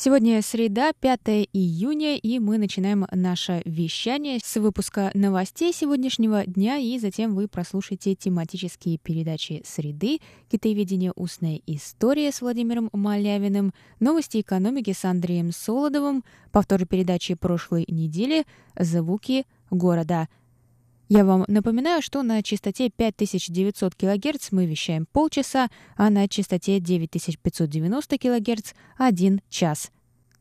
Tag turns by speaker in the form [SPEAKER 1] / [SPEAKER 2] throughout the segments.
[SPEAKER 1] Сегодня среда, 5 июня, и мы начинаем наше вещание с выпуска новостей сегодняшнего дня, и затем вы прослушаете тематические передачи «Среды», «Китаеведение. Устная история» с Владимиром Малявиным, «Новости экономики» с Андреем Солодовым, повтор передачи прошлой недели «Звуки города». Я вам напоминаю, что на частоте 5900 кГц мы вещаем полчаса, а на частоте 9590 кГц – один час.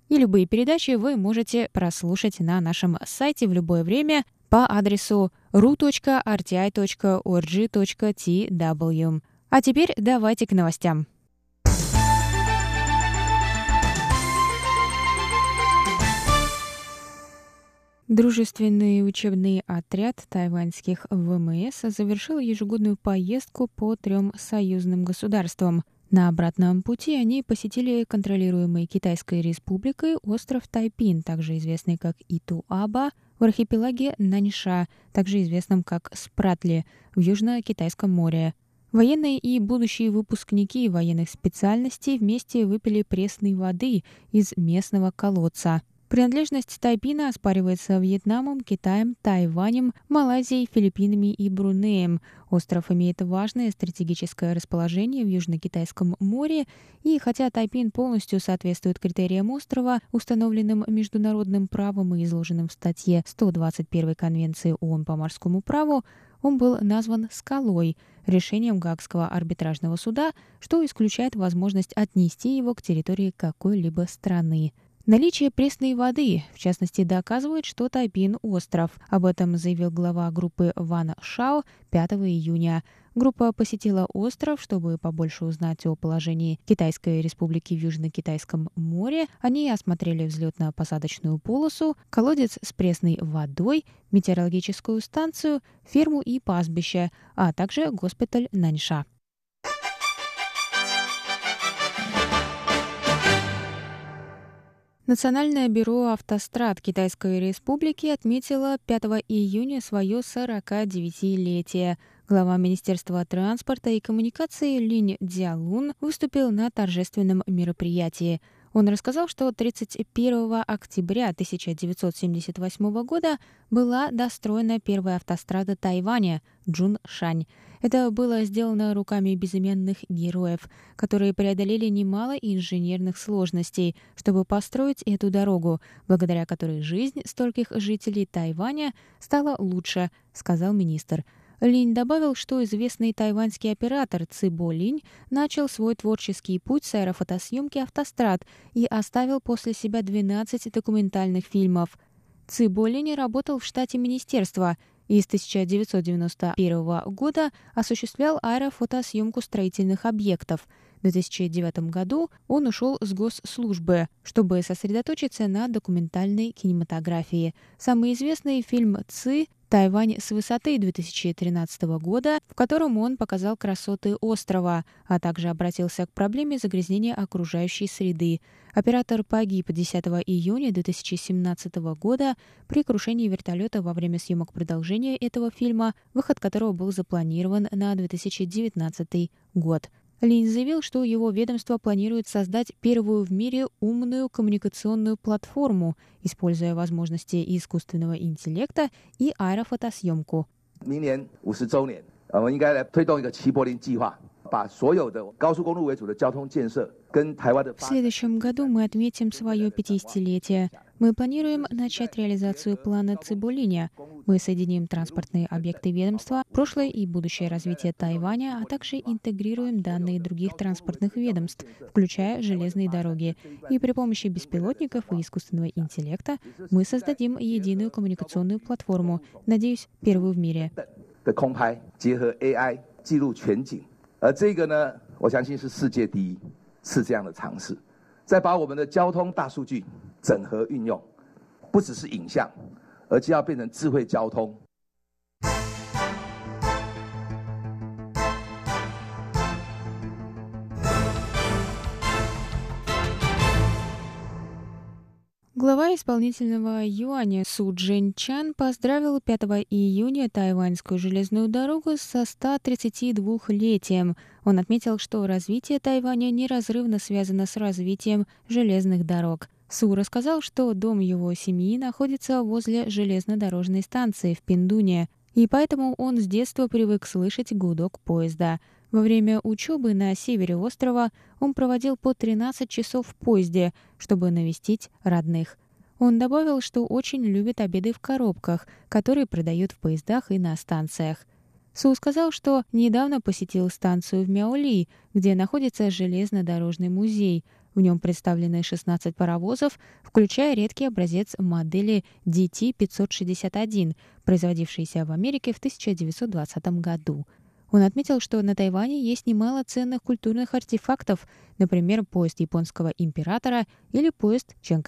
[SPEAKER 1] И любые передачи вы можете прослушать на нашем сайте в любое время по адресу ru.rti.org.tw. А теперь давайте к новостям. Дружественный учебный отряд тайваньских ВМС завершил ежегодную поездку по трем союзным государствам. На обратном пути они посетили контролируемый Китайской республикой остров Тайпин, также известный как Итуаба, в архипелаге Наньша, также известном как Спратли, в Южно-Китайском море. Военные и будущие выпускники военных специальностей вместе выпили пресной воды из местного колодца – Принадлежность Тайпина оспаривается Вьетнамом, Китаем, Тайванем, Малайзией, Филиппинами и Брунеем. Остров имеет важное стратегическое расположение в Южно-Китайском море, и хотя Тайпин полностью соответствует критериям острова, установленным международным правом и изложенным в статье 121 Конвенции ООН по морскому праву, он был назван «скалой», решением Гаагского арбитражного суда, что исключает возможность отнести его к территории какой-либо страны. Наличие пресной воды, в частности, доказывает, что Тайпин – остров. Об этом заявил глава группы Ван Шао 5 июня. Группа посетила остров, чтобы побольше узнать о положении Китайской республики в Южно-Китайском море. Они осмотрели взлетно-посадочную полосу, колодец с пресной водой, метеорологическую станцию, ферму и пастбище, а также госпиталь Наньша. Национальное бюро автострад Китайской Республики отметило 5 июня свое 49-летие. Глава Министерства транспорта и коммуникации Линь Дзялун выступил на торжественном мероприятии. Он рассказал, что 31 октября 1978 года была достроена первая автострада Тайваня – Джуншань. Это было сделано руками безыменных героев, которые преодолели немало инженерных сложностей, чтобы построить эту дорогу, благодаря которой жизнь стольких жителей Тайваня стала лучше, сказал министр. Линь добавил, что известный тайваньский оператор Цибо Линь начал свой творческий путь с аэрофотосъемки «Автострад» и оставил после себя 12 документальных фильмов. Цибо Линь работал в штате министерства – и с 1991 года осуществлял аэрофотосъемку строительных объектов. В 2009 году он ушел с госслужбы, чтобы сосредоточиться на документальной кинематографии. Самый известный фильм «Ци» Тайвань с высоты 2013 года, в котором он показал красоты острова, а также обратился к проблеме загрязнения окружающей среды. Оператор погиб 10 июня 2017 года при крушении вертолета во время съемок продолжения этого фильма, выход которого был запланирован на 2019 год. Линь заявил, что его ведомство планирует создать первую в мире умную коммуникационную платформу, используя возможности искусственного интеллекта и аэрофотосъемку. 明年五十周年，呃，我们应该来推动一个齐柏林计划，把所有的高速公路为主的交通建设跟台湾的。В следующем году мы отметим свое 50-летие. Мы планируем начать реализацию плана Цибулиня. Мы соединим транспортные объекты ведомства, прошлое и будущее развитие Тайваня, а также интегрируем данные других транспортных ведомств, включая железные дороги. И при помощи беспилотников и искусственного интеллекта мы создадим единую коммуникационную платформу, надеюсь, первую в мире. 的空拍结合 AI 记录全景，而这个呢，我相信是世界第一次这样的尝试。
[SPEAKER 2] 再把我们的交通大数据 整合运用，不只是影像，而且要变成智慧交通。
[SPEAKER 1] Глава исполнительного юаня Су Джин Чан поздравил 5 июня тайваньскую железную дорогу со 132-летием. Он отметил, что развитие Тайваня неразрывно связано с развитием железных дорог. Су рассказал, что дом его семьи находится возле железнодорожной станции в Пиндуне, и поэтому он с детства привык слышать гудок поезда — во время учебы на севере острова он проводил по 13 часов в поезде, чтобы навестить родных. Он добавил, что очень любит обеды в коробках, которые продают в поездах и на станциях. Су сказал, что недавно посетил станцию в Мяоли, где находится железнодорожный музей. В нем представлены 16 паровозов, включая редкий образец модели DT-561, производившийся в Америке в 1920 году. Он отметил, что на Тайване есть немало ценных культурных артефактов, например, поезд японского императора или поезд Чан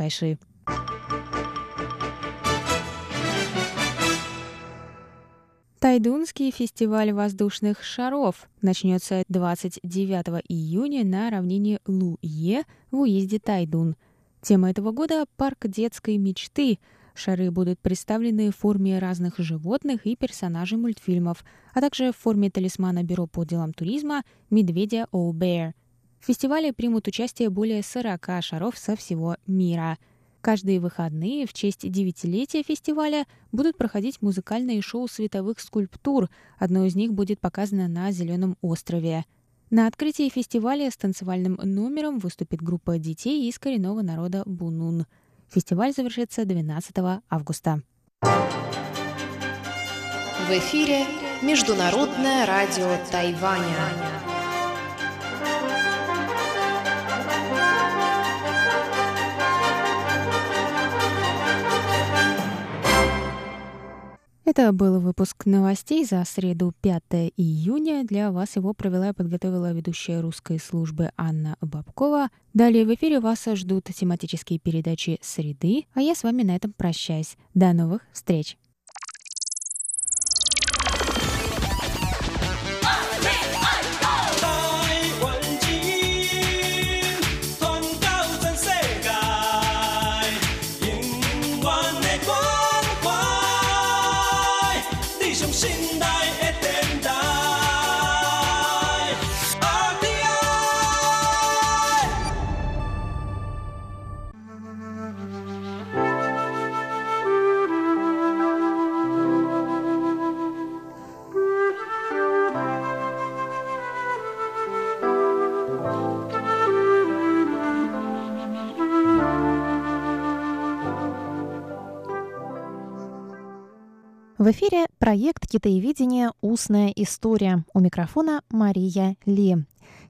[SPEAKER 1] Тайдунский фестиваль воздушных шаров начнется 29 июня на равнине Лу-Е в уезде Тайдун. Тема этого года – парк детской мечты – Шары будут представлены в форме разных животных и персонажей мультфильмов, а также в форме талисмана Бюро по делам туризма «Медведя All Bear». В фестивале примут участие более 40 шаров со всего мира. Каждые выходные в честь девятилетия фестиваля будут проходить музыкальные шоу световых скульптур. Одно из них будет показано на Зеленом острове. На открытии фестиваля с танцевальным номером выступит группа детей из коренного народа Бунун – Фестиваль завершится 12 августа.
[SPEAKER 3] В эфире Международное радио Тайваня.
[SPEAKER 1] Это был выпуск новостей за среду 5 июня. Для вас его провела и подготовила ведущая русской службы Анна Бабкова. Далее в эфире вас ждут тематические передачи «Среды», а я с вами на этом прощаюсь. До новых встреч! В эфире проект «Китаеведение. Устная история». У микрофона Мария Ли.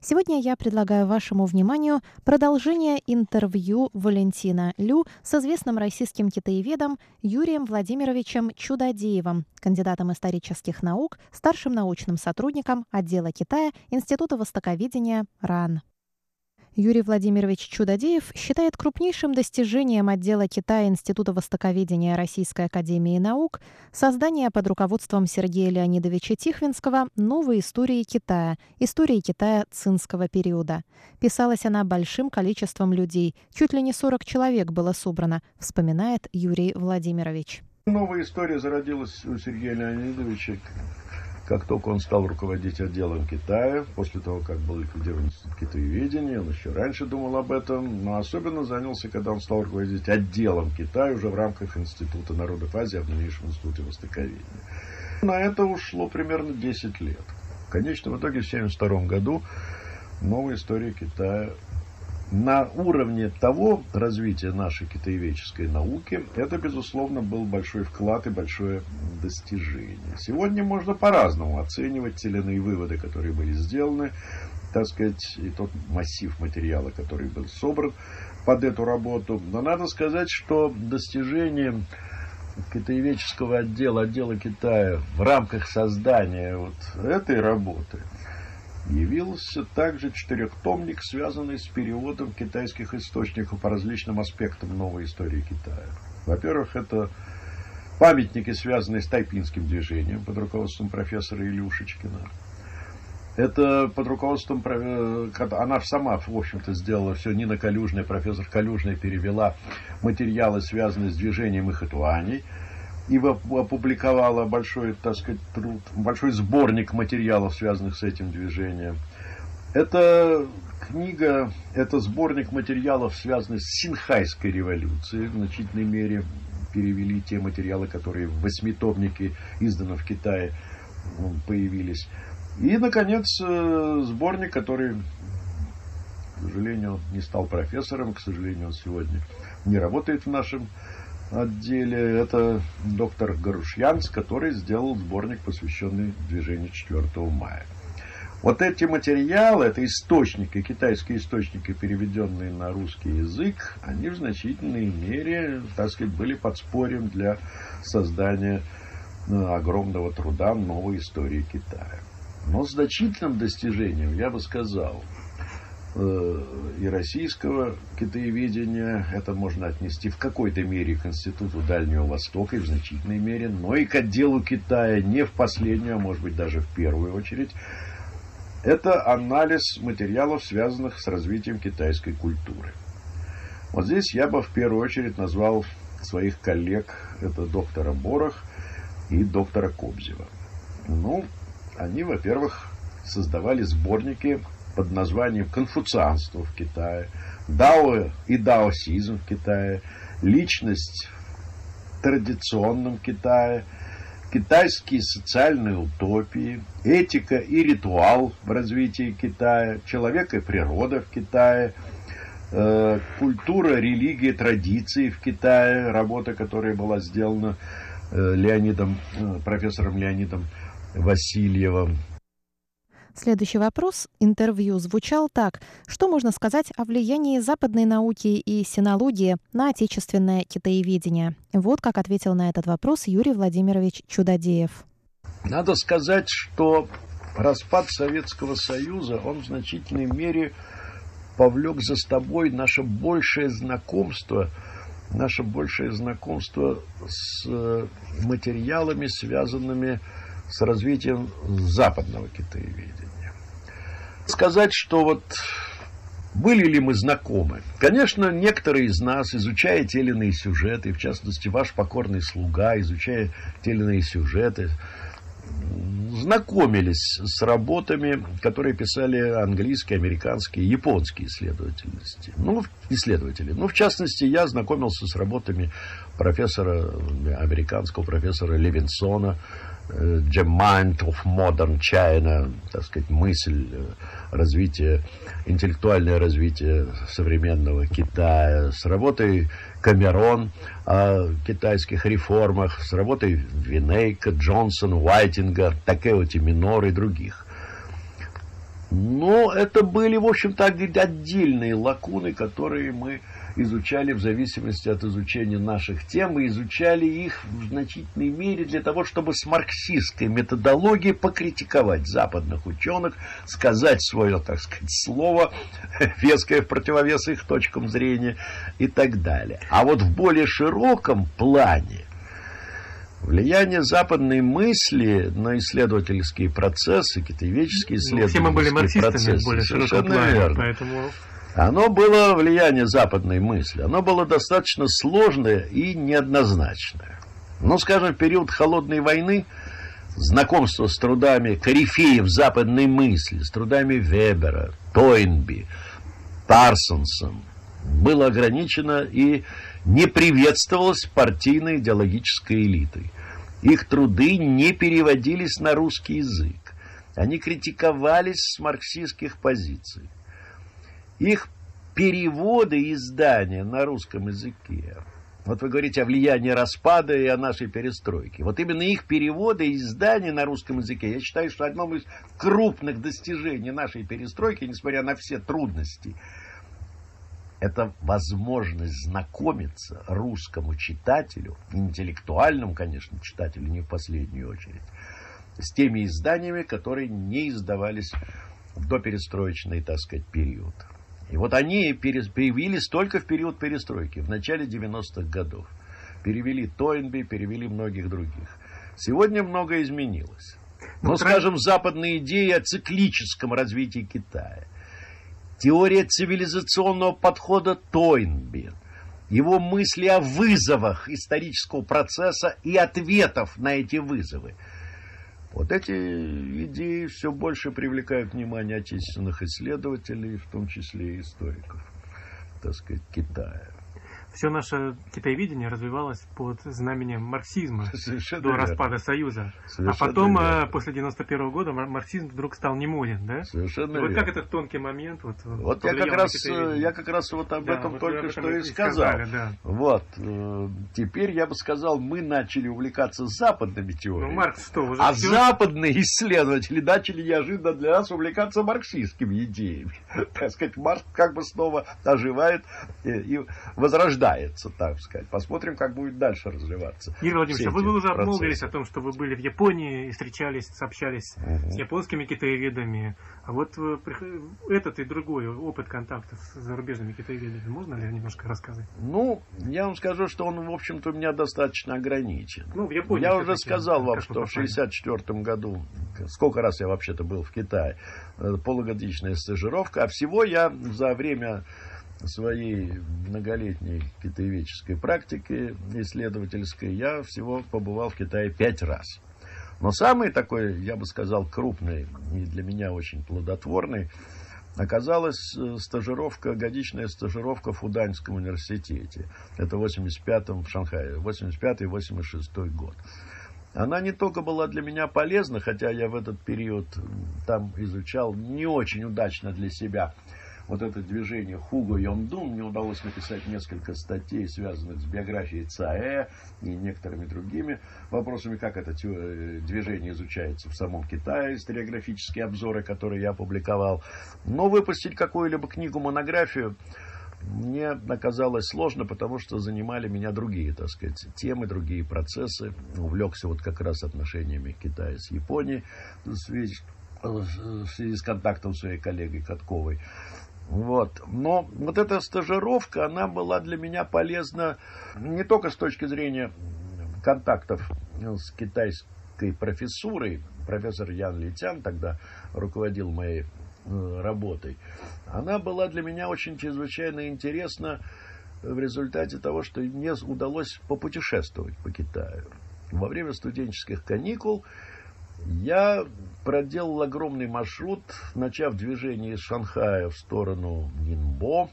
[SPEAKER 1] Сегодня я предлагаю вашему вниманию продолжение интервью Валентина Лю с известным российским китаеведом Юрием Владимировичем Чудодеевым, кандидатом исторических наук, старшим научным сотрудником отдела Китая Института востоковедения РАН. Юрий Владимирович Чудодеев считает крупнейшим достижением отдела Китая Института востоковедения Российской академии наук создание под руководством Сергея Леонидовича Тихвинского новой истории Китая, истории Китая цинского периода. Писалась она большим количеством людей, чуть ли не 40 человек было собрано, вспоминает Юрий Владимирович.
[SPEAKER 4] Новая история зародилась у Сергея Леонидовича как только он стал руководить отделом Китая, после того, как был ликвидирован институт китаеведения, он еще раньше думал об этом, но особенно занялся, когда он стал руководить отделом Китая уже в рамках Института народов Азии, в дальнейшем Институте Востоковедения. На это ушло примерно 10 лет. В конечном итоге в 1972 году новая история Китая на уровне того развития нашей китаеведческой науки, это, безусловно, был большой вклад и большое достижение. Сегодня можно по-разному оценивать те или иные выводы, которые были сделаны, так сказать, и тот массив материала, который был собран под эту работу. Но надо сказать, что достижение китаеведческого отдела, отдела Китая в рамках создания вот этой работы – явился также четырехтомник, связанный с переводом китайских источников по различным аспектам новой истории Китая. Во-первых, это памятники, связанные с тайпинским движением под руководством профессора Илюшечкина. Это под руководством, она сама, в общем-то, сделала все, Нина Калюжная, профессор Калюжная перевела материалы, связанные с движением Ихэтуаней, и опубликовала большой, так сказать, труд, большой сборник материалов, связанных с этим движением. Это книга, это сборник материалов, связанных с Синхайской революцией, в значительной мере перевели те материалы, которые в восьмитомнике, изданном в Китае, появились. И, наконец, э, сборник, который, к сожалению, не стал профессором, к сожалению, он сегодня не работает в нашем отделе. Это доктор Гарушьянц, который сделал сборник, посвященный движению 4 мая. Вот эти материалы, это источники, китайские источники, переведенные на русский язык, они в значительной мере, так сказать, были подспорьем для создания ну, огромного труда новой истории Китая. Но значительным достижением, я бы сказал, э, и российского китаеведения, это можно отнести в какой-то мере к Институту Дальнего Востока, и в значительной мере, но и к отделу Китая, не в последнюю, а может быть даже в первую очередь, это анализ материалов, связанных с развитием китайской культуры. Вот здесь я бы в первую очередь назвал своих коллег, это доктора Борох и доктора Кобзева. Ну, они, во-первых, создавали сборники под названием «Конфуцианство в Китае», «Дао и даосизм в Китае», «Личность в традиционном Китае», китайские социальные утопии, этика и ритуал в развитии Китая, человек и природа в Китае, э, культура, религия, традиции в Китае, работа, которая была сделана э, Леонидом, э, профессором Леонидом Васильевым.
[SPEAKER 5] Следующий вопрос интервью звучал так. Что можно сказать о влиянии западной науки и синологии на отечественное китаеведение? Вот как ответил на этот вопрос Юрий Владимирович Чудодеев.
[SPEAKER 4] Надо сказать, что распад Советского Союза, он в значительной мере повлек за собой наше большее знакомство, наше большее знакомство с материалами, связанными с развитием западного китаеведения сказать, что вот были ли мы знакомы? Конечно, некоторые из нас, изучая те или иные сюжеты, в частности, ваш покорный слуга, изучая те или иные сюжеты, знакомились с работами, которые писали английские, американские, японские исследовательности. Ну, исследователи. Ну, в частности, я знакомился с работами профессора, американского профессора Левинсона, The Mind of Modern China, так сказать, мысль э, развития, интеллектуальное развитие современного Китая, с работой Камерон о китайских реформах, с работой Винейка, Джонсон, Уайтинга, Такеоти Минор и других. Но это были, в общем-то, отдельные лакуны, которые мы изучали в зависимости от изучения наших тем, и изучали их в значительной мере для того, чтобы с марксистской методологией покритиковать западных ученых, сказать свое, так сказать, слово, веское в противовес их точкам зрения и так далее. А вот в более широком плане Влияние западной мысли на исследовательские процессы, китаеведческие исследовательские ну, все мы были марксистами процессы, более широком плане, верно. поэтому оно было влияние западной мысли, оно было достаточно сложное и неоднозначное. Ну, скажем, в период холодной войны знакомство с трудами корифеев западной мысли, с трудами Вебера, Тойнби, Парсонсом, было ограничено и не приветствовалось партийной идеологической элитой. Их труды не переводились на русский язык. Они критиковались с марксистских позиций их переводы и издания на русском языке. Вот вы говорите о влиянии распада и о нашей перестройке. Вот именно их переводы и издания на русском языке, я считаю, что одно из крупных достижений нашей перестройки, несмотря на все трудности, это возможность знакомиться русскому читателю, интеллектуальному, конечно, читателю, не в последнюю очередь, с теми изданиями, которые не издавались до перестроечный, так сказать, период. И вот они появились только в период перестройки, в начале 90-х годов. Перевели Тойнби, перевели многих других. Сегодня многое изменилось. Но, ну, скажем, западные идеи о циклическом развитии Китая, теория цивилизационного подхода Тойнби, его мысли о вызовах исторического процесса и ответов на эти вызовы – вот эти идеи все больше привлекают внимание отечественных исследователей, в том числе и историков, так сказать, Китая
[SPEAKER 6] все наше китаеведение развивалось под знаменем марксизма Совершенно до верно. распада Союза. А Совершенно а потом, верно. после 91 -го года, марксизм вдруг стал не моден, да?
[SPEAKER 4] Совершенно
[SPEAKER 6] вот
[SPEAKER 4] верно.
[SPEAKER 6] как этот тонкий момент вот,
[SPEAKER 4] вот я как раз я как раз вот об да, этом вот только что и сказал. Сказали, да. Вот. Э, теперь я бы сказал, мы начали увлекаться западными теориями. Ну, Маркс что, уже а все? западные исследователи начали неожиданно для нас увлекаться марксистскими идеями. Так сказать, Маркс как бы снова оживает и возрождается рождается, так сказать. Посмотрим, как будет дальше развиваться.
[SPEAKER 6] Игорь Владимирович, а вы, уже обмолвились о том, что вы были в Японии и встречались, общались угу. с японскими китаеведами. А вот э, этот и другой опыт контактов с зарубежными китаеведами, можно ли немножко рассказать?
[SPEAKER 4] Ну, я вам скажу, что он, в общем-то, у меня достаточно ограничен.
[SPEAKER 6] Ну, в Японии.
[SPEAKER 4] Я уже сказал вам, что в 1964 году, сколько раз я вообще-то был в Китае, э, полугодичная стажировка, а всего я за время своей многолетней китаеведческой практики исследовательской я всего побывал в Китае пять раз. Но самый такой, я бы сказал, крупный и для меня очень плодотворный оказалась э, стажировка, годичная стажировка в Фуданьском университете. Это в 85-м в Шанхае, 85-86 год. Она не только была для меня полезна, хотя я в этот период там изучал не очень удачно для себя вот это движение Хуго Йондун, мне удалось написать несколько статей, связанных с биографией ЦАЭ и некоторыми другими вопросами, как это э, движение изучается в самом Китае, историографические обзоры, которые я опубликовал. Но выпустить какую-либо книгу, монографию мне оказалось сложно, потому что занимали меня другие, так сказать, темы, другие процессы. Увлекся вот как раз отношениями Китая с Японией в связи, в связи с контактом своей коллегой Катковой. Вот. Но вот эта стажировка, она была для меня полезна не только с точки зрения контактов с китайской профессурой. Профессор Ян Литян тогда руководил моей э, работой. Она была для меня очень чрезвычайно интересна в результате того, что мне удалось попутешествовать по Китаю. Во время студенческих каникул я проделал огромный маршрут, начав движение из Шанхая в сторону Нинбо.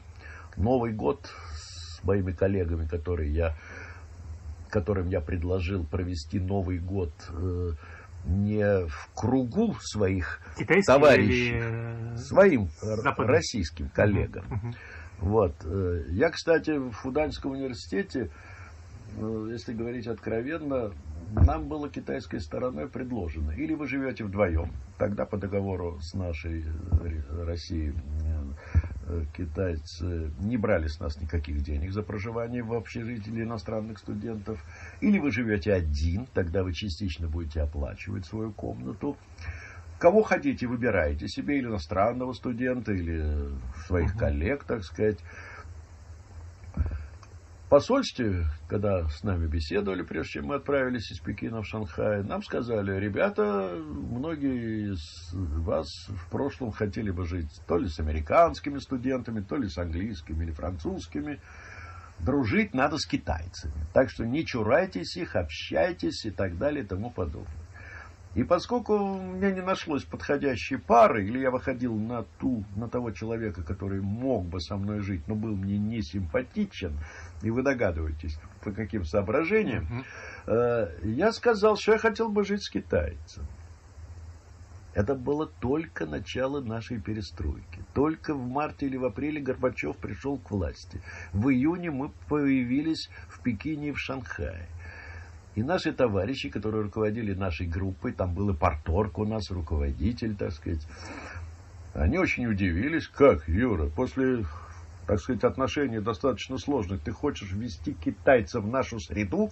[SPEAKER 4] Новый год с моими коллегами, которые я, которым я предложил провести Новый год э, не в кругу своих Китайские товарищей, или... своим Западный? российским коллегам. Uh-huh. Вот. Э, я, кстати, в Фуданском университете, э, если говорить откровенно, нам было китайской стороной предложено, или вы живете вдвоем, тогда по договору с нашей э, Россией э, китайцы не брали с нас никаких денег за проживание в общежитии для иностранных студентов, или вы живете один, тогда вы частично будете оплачивать свою комнату. Кого хотите, выбираете себе или иностранного студента, или своих коллег, так сказать посольстве, когда с нами беседовали, прежде чем мы отправились из Пекина в Шанхай, нам сказали, ребята, многие из вас в прошлом хотели бы жить то ли с американскими студентами, то ли с английскими или французскими. Дружить надо с китайцами. Так что не чурайтесь их, общайтесь и так далее и тому подобное. И поскольку меня не нашлось подходящей пары, или я выходил на, ту, на того человека, который мог бы со мной жить, но был мне не симпатичен, и вы догадываетесь, по каким соображениям, э, я сказал, что я хотел бы жить с китайцем. Это было только начало нашей перестройки. Только в марте или в апреле Горбачев пришел к власти. В июне мы появились в Пекине и в Шанхае. И наши товарищи, которые руководили нашей группой, там был и порторг у нас, руководитель, так сказать, они очень удивились, как, Юра, после, так сказать, отношений достаточно сложных, ты хочешь ввести китайцев в нашу среду?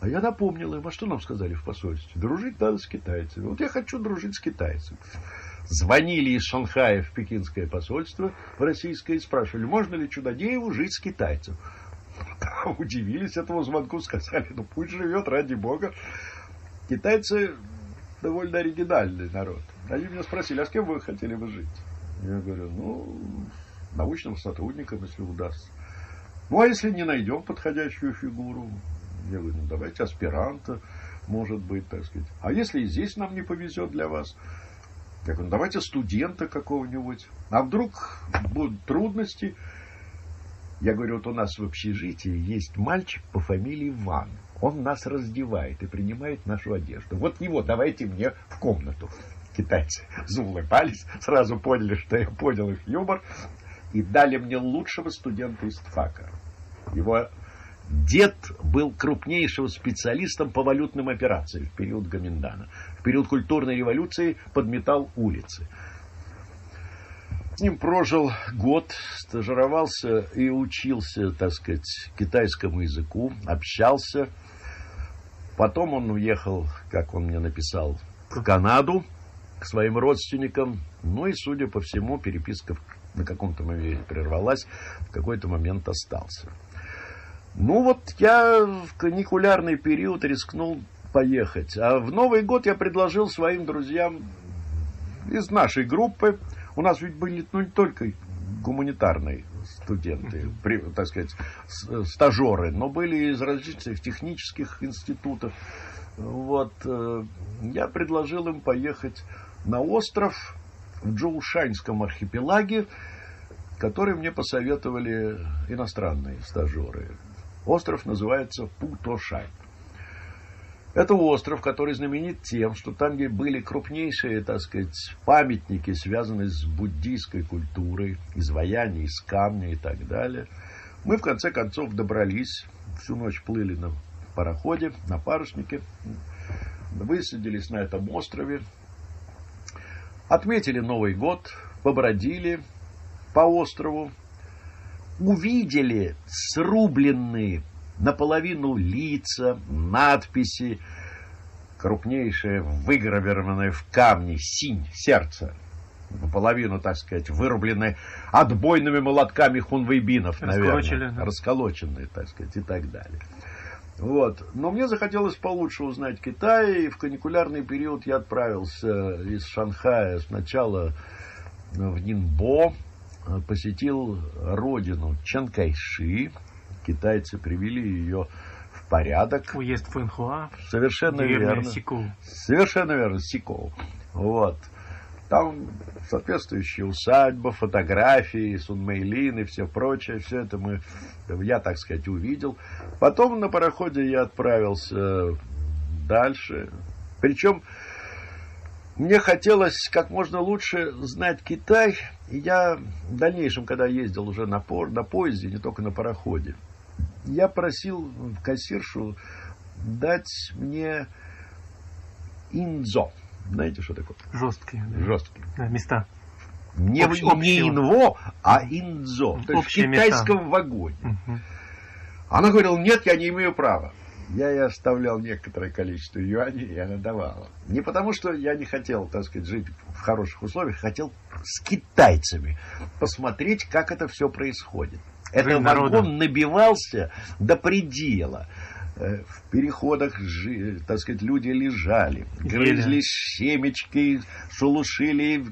[SPEAKER 4] А я напомнил им, а что нам сказали в посольстве? Дружить надо с китайцами. Вот я хочу дружить с китайцами. звонили из Шанхая в пекинское посольство в российское и спрашивали, можно ли Чудодееву жить с китайцем. Удивились этому звонку, сказали, ну пусть живет, ради бога. Китайцы довольно оригинальный народ. Они меня спросили, а с кем вы хотели бы жить? Я говорю, ну, научным сотрудником, если удастся. Ну, а если не найдем подходящую фигуру? Я говорю, ну, давайте аспиранта, может быть, так сказать. А если и здесь нам не повезет для вас? Я говорю, ну, давайте студента какого-нибудь. А вдруг будут трудности? Я говорю, вот у нас в общежитии есть мальчик по фамилии Ван. Он нас раздевает и принимает нашу одежду. Вот его давайте мне в комнату. Китайцы заулыбались, сразу поняли, что я понял их юмор, и дали мне лучшего студента из ТФАКа. Его дед был крупнейшим специалистом по валютным операциям в период Гаминдана. В период культурной революции подметал улицы. С ним прожил год, стажировался и учился, так сказать, китайскому языку, общался. Потом он уехал, как он мне написал, в Канаду к своим родственникам. Ну и, судя по всему, переписка на каком-то моменте прервалась, в какой-то момент остался. Ну вот я в каникулярный период рискнул поехать. А в Новый год я предложил своим друзьям из нашей группы, у нас ведь были ну, не только гуманитарные студенты, при, так сказать, стажеры, но были из различных технических институтов. Вот, э, я предложил им поехать на остров в Джоушанском архипелаге, который мне посоветовали иностранные стажеры. Остров называется Путошань. Это остров, который знаменит тем, что там где были крупнейшие, так сказать, памятники, связанные с буддийской культурой, изваяния из камня и так далее. Мы, в конце концов, добрались, всю ночь плыли на пароходе, на паруснике, высадились на этом острове, отметили Новый год, побродили по острову, увидели срубленные наполовину лица, надписи, крупнейшее, выгравированное в камне синь, сердце, наполовину, так сказать, вырубленное отбойными молотками хунвейбинов, наверное, да. расколоченные, так сказать, и так далее. Вот. Но мне захотелось получше узнать Китай, и в каникулярный период я отправился из Шанхая сначала в Нинбо, посетил родину Чанкайши, китайцы привели ее в порядок.
[SPEAKER 6] Уезд Фэнхуа.
[SPEAKER 4] Совершенно верно.
[SPEAKER 6] Сикоу.
[SPEAKER 4] Совершенно верно, Сикоу. Вот. Там соответствующая усадьба, фотографии, Сунмейлин и все прочее. Все это мы, я, так сказать, увидел. Потом на пароходе я отправился дальше. Причем мне хотелось как можно лучше знать Китай. И я в дальнейшем, когда ездил уже на, пор, на поезде, не только на пароходе, я просил кассиршу дать мне инзо. Знаете, что такое?
[SPEAKER 6] Жесткие.
[SPEAKER 4] Да. Жесткие.
[SPEAKER 6] Да, места.
[SPEAKER 4] Не, Общ, не инво, а инзо. То есть в китайском места. вагоне. Угу. Она говорила, нет, я не имею права. Я ей оставлял некоторое количество юаней, и она давала. Не потому, что я не хотел, так сказать, жить в хороших условиях, хотел с китайцами посмотреть, как это все происходит. Этот вагон набивался до предела. Э, в переходах, так сказать, люди лежали, грызли семечки, шелушили,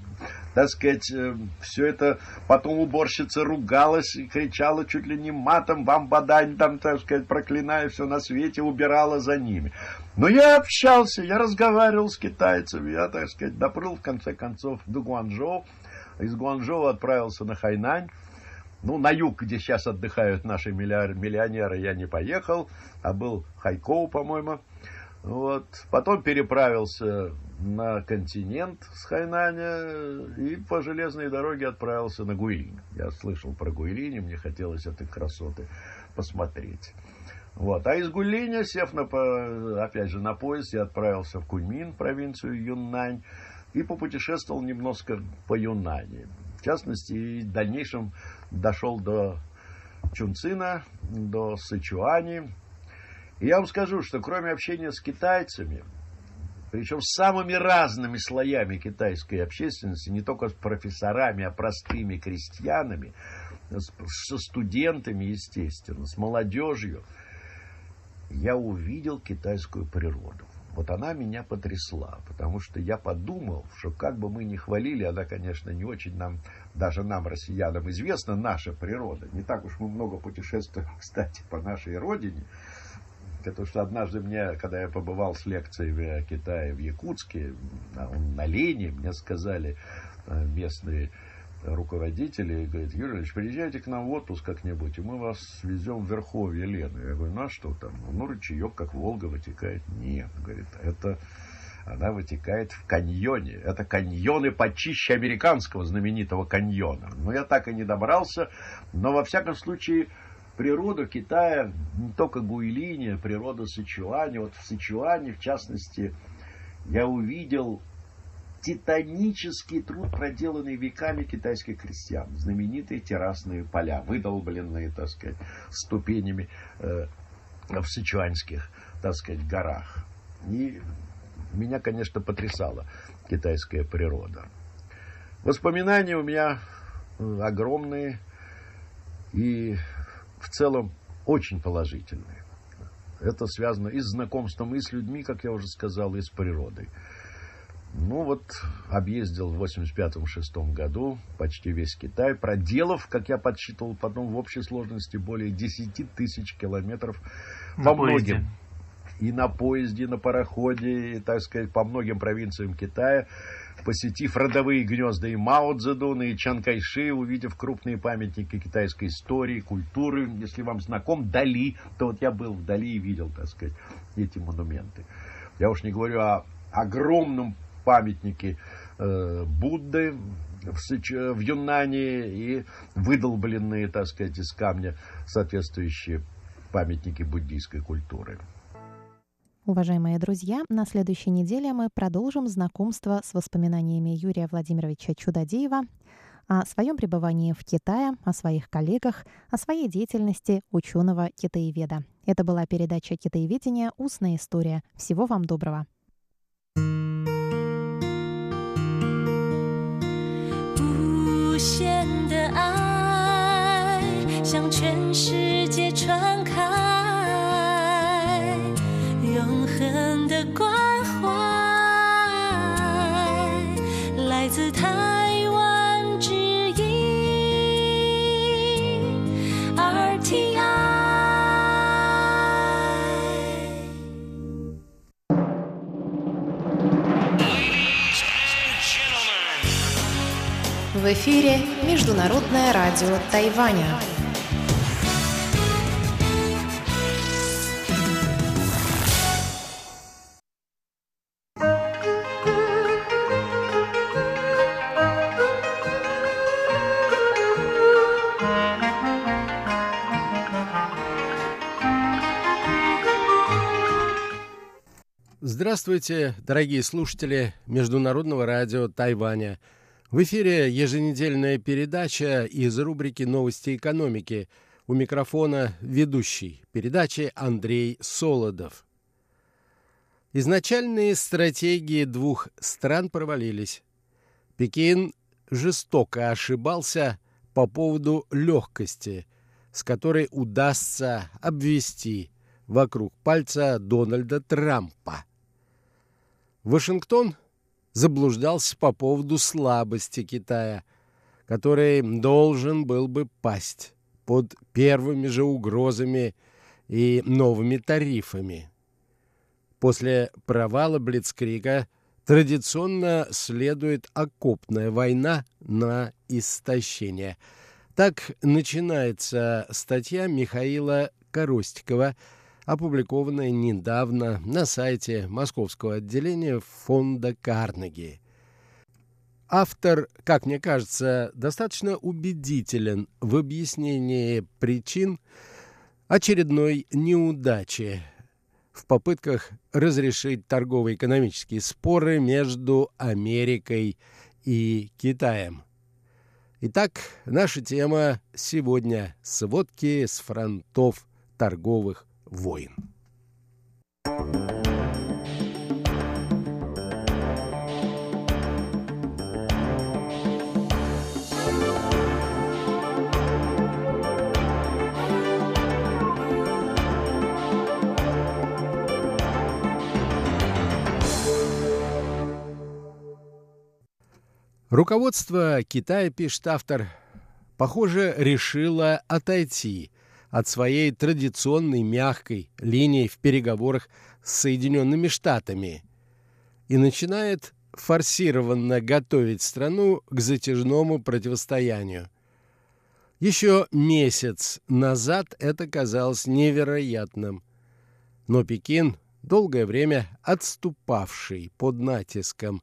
[SPEAKER 4] так сказать, э, все это. Потом уборщица ругалась и кричала чуть ли не матом, вам бадань там, так сказать, проклиная все на свете, убирала за ними. Но я общался, я разговаривал с китайцами, я, так сказать, доплыл в конце концов до Гуанчжоу. Из Гуанчжоу отправился на Хайнань. Ну, на юг, где сейчас отдыхают наши миллионеры, я не поехал, а был Хайкоу, по-моему. Вот. Потом переправился на континент с Хайнаня и по железной дороге отправился на Гуйлинь. Я слышал про Гуйлинь, и мне хотелось этой красоты посмотреть. Вот. А из Гуйлиня, сев на, опять же на поезд, я отправился в Куньмин, провинцию Юннань, и попутешествовал немножко по Юнани. В частности, и в дальнейшем дошел до Чунцина, до Сычуани. И я вам скажу, что кроме общения с китайцами, причем с самыми разными слоями китайской общественности, не только с профессорами, а простыми крестьянами, со студентами, естественно, с молодежью, я увидел китайскую природу. Вот она меня потрясла, потому что я подумал, что как бы мы ни хвалили, она, конечно, не очень нам, даже нам, россиянам, известна наша природа. Не так уж мы много путешествуем, кстати, по нашей родине. Потому что однажды мне, когда я побывал с лекцией в Китае, в Якутске, на, на Лене, мне сказали э, местные руководители, говорит, Юрий Ильич, приезжайте к нам в отпуск как-нибудь, и мы вас везем в Верховье Лены. Я говорю, ну а что там? Ну, ручеек, как Волга, вытекает. Нет, говорит, это она вытекает в каньоне. Это каньоны почище американского знаменитого каньона. Но я так и не добрался, но во всяком случае природа Китая, не только Гуйлини, а природа Сычуани. Вот в Сычуане, в частности, я увидел титанический труд, проделанный веками китайских крестьян. Знаменитые террасные поля, выдолбленные, так сказать, ступенями э, в сычуанских, так сказать, горах. И меня, конечно, потрясала китайская природа. Воспоминания у меня э, огромные и в целом очень положительные. Это связано и с знакомством, и с людьми, как я уже сказал, и с природой. Ну вот, объездил в 85-6 году почти весь Китай, проделав, как я подсчитывал потом, в общей сложности более 10 тысяч километров
[SPEAKER 6] на
[SPEAKER 4] по
[SPEAKER 6] поезде.
[SPEAKER 4] многим. И на поезде, и на пароходе, и, так сказать, по многим провинциям Китая, посетив родовые гнезда и Мао Цзэдуна, и Чан Кайши, увидев крупные памятники китайской истории, культуры. Если вам знаком Дали, то вот я был в Дали и видел, так сказать, эти монументы. Я уж не говорю о огромном памятнике э, Будды в Юнане и выдолбленные, так сказать, из камня соответствующие памятники буддийской культуры.
[SPEAKER 5] Уважаемые друзья, на следующей неделе мы продолжим знакомство с воспоминаниями Юрия Владимировича Чудодеева о своем пребывании в Китае, о своих коллегах, о своей деятельности ученого-китаеведа. Это была передача «Китаеведение. Устная история». Всего вам доброго.
[SPEAKER 7] 无限的爱向全世界
[SPEAKER 3] В эфире Международное радио Тайваня.
[SPEAKER 8] Здравствуйте, дорогие слушатели Международного радио Тайваня. В эфире еженедельная передача из рубрики «Новости экономики». У микрофона ведущий передачи Андрей Солодов. Изначальные стратегии двух стран провалились. Пекин жестоко ошибался по поводу легкости, с которой удастся обвести вокруг пальца Дональда Трампа. Вашингтон заблуждался по поводу слабости Китая, который должен был бы пасть под первыми же угрозами и новыми тарифами. После провала Блицкрига традиционно следует окопная война на истощение. Так начинается статья Михаила Коростикова, опубликованная недавно на сайте Московского отделения фонда Карнеги. Автор, как мне кажется, достаточно убедителен в объяснении причин очередной неудачи в попытках разрешить торгово-экономические споры между Америкой и Китаем. Итак, наша тема сегодня – сводки с фронтов торговых войн. Руководство Китая, пишет автор, похоже, решило отойти от своей традиционной мягкой линии в переговорах с Соединенными Штатами и начинает форсированно готовить страну к затяжному противостоянию. Еще месяц назад это казалось невероятным. Но Пекин, долгое время отступавший под натиском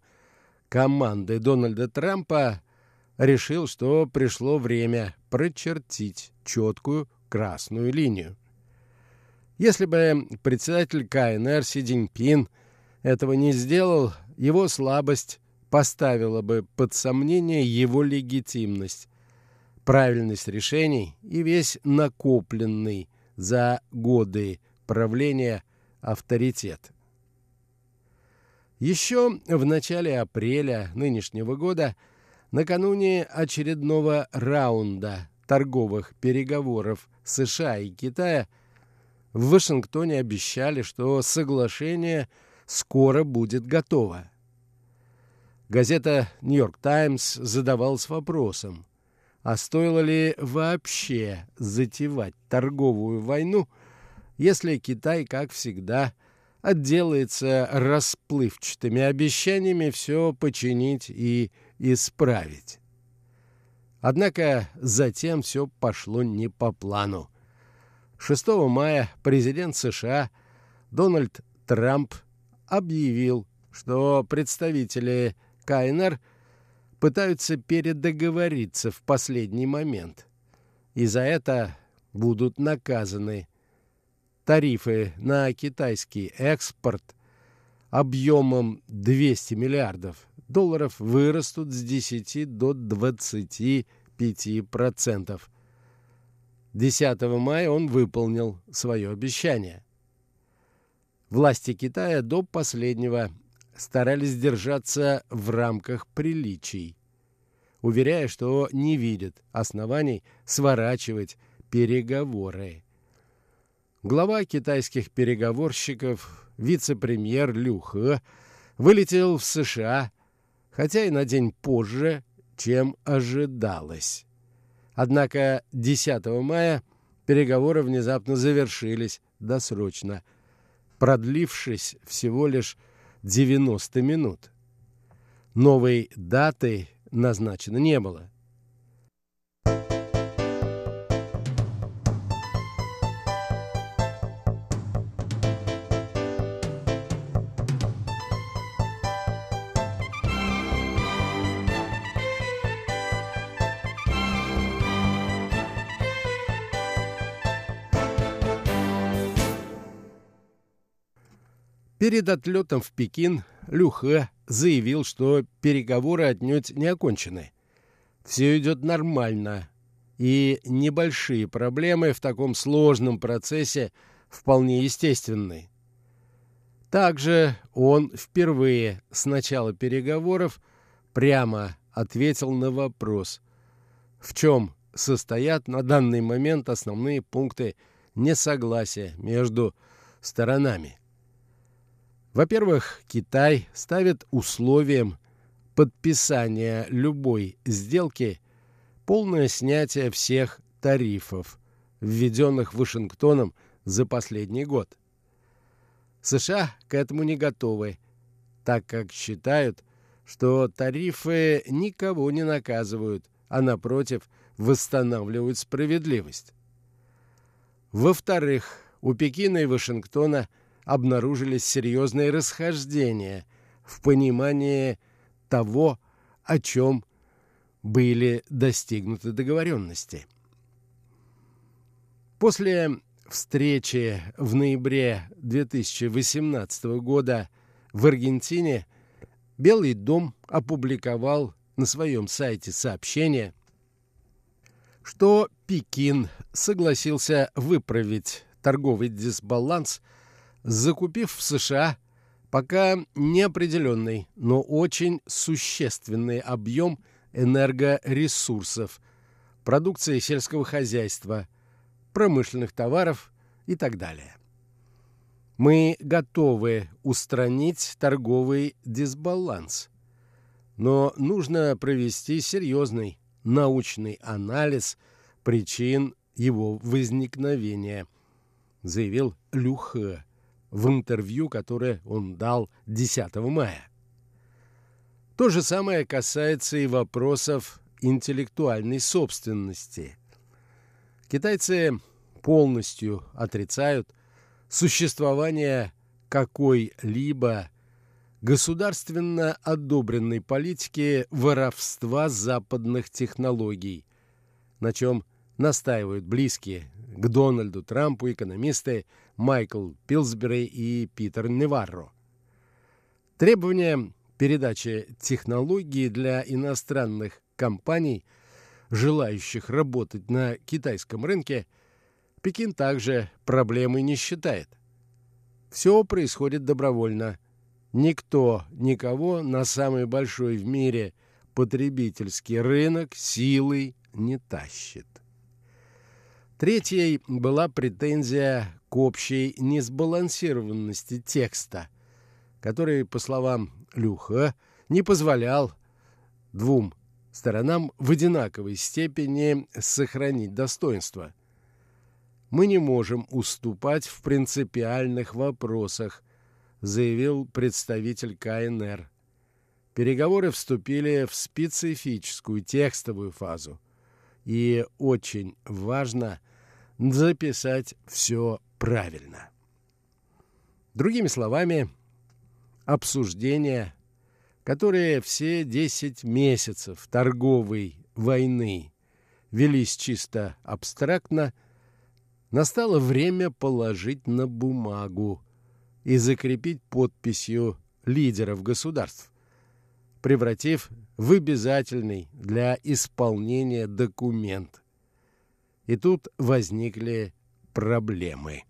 [SPEAKER 8] команды Дональда Трампа, решил, что пришло время прочертить четкую красную линию. Если бы председатель КНР Си Цзиньпин этого не сделал, его слабость поставила бы под сомнение его легитимность, правильность решений и весь накопленный за годы правления авторитет. Еще в начале апреля нынешнего года, накануне очередного раунда торговых переговоров США и Китая, в Вашингтоне обещали, что соглашение скоро будет готово. Газета «Нью-Йорк Таймс» задавалась вопросом, а стоило ли вообще затевать торговую войну, если Китай, как всегда, отделается расплывчатыми обещаниями все починить и исправить. Однако затем все пошло не по плану. 6 мая президент США Дональд Трамп объявил, что представители КНР пытаются передоговориться в последний момент. И за это будут наказаны. Тарифы на китайский экспорт объемом 200 миллиардов долларов вырастут с 10 до 25 процентов. 10 мая он выполнил свое обещание. Власти Китая до последнего старались держаться в рамках приличий, уверяя, что не видят оснований сворачивать переговоры. Глава китайских переговорщиков, вице-премьер Лю вылетел в США, хотя и на день позже, чем ожидалось. Однако 10 мая переговоры внезапно завершились досрочно, продлившись всего лишь 90 минут. Новой даты назначено не было. Перед отлетом в Пекин Люхэ заявил, что переговоры отнюдь не окончены. Все идет нормально, и небольшие проблемы в таком сложном процессе вполне естественны. Также он впервые с начала переговоров прямо ответил на вопрос, в чем состоят на данный момент основные пункты несогласия между сторонами. Во-первых, Китай ставит условием подписания любой сделки полное снятие всех тарифов, введенных Вашингтоном за последний год. США к этому не готовы, так как считают, что тарифы никого не наказывают, а напротив восстанавливают справедливость. Во-вторых, у Пекина и Вашингтона – обнаружились серьезные расхождения в понимании того, о чем были достигнуты договоренности. После встречи в ноябре 2018 года в Аргентине Белый дом опубликовал на своем сайте сообщение, что Пекин согласился выправить торговый дисбаланс – закупив в США пока неопределенный, но очень существенный объем энергоресурсов, продукции сельского хозяйства, промышленных товаров и так далее. Мы готовы устранить торговый дисбаланс. но нужно провести серьезный научный анализ причин его возникновения, заявил Люхе в интервью, которое он дал 10 мая. То же самое касается и вопросов интеллектуальной собственности. Китайцы полностью отрицают существование какой-либо государственно одобренной политики воровства западных технологий, на чем настаивают близкие к Дональду Трампу экономисты Майкл Пилсбери и Питер Неварро. Требования передачи технологий для иностранных компаний, желающих работать на китайском рынке, Пекин также проблемой не считает. Все происходит добровольно. Никто никого на самый большой в мире потребительский рынок силой не тащит. Третьей была претензия к общей несбалансированности текста, который, по словам Люха, не позволял двум сторонам в одинаковой степени сохранить достоинство. Мы не можем уступать в принципиальных вопросах, заявил представитель КНР. Переговоры вступили в специфическую текстовую фазу. И очень важно записать все правильно. Другими словами, обсуждения, которые все 10 месяцев торговой войны велись чисто абстрактно, настало время положить на бумагу и закрепить подписью лидеров государств, превратив в обязательный для исполнения документ. И тут возникли проблемы.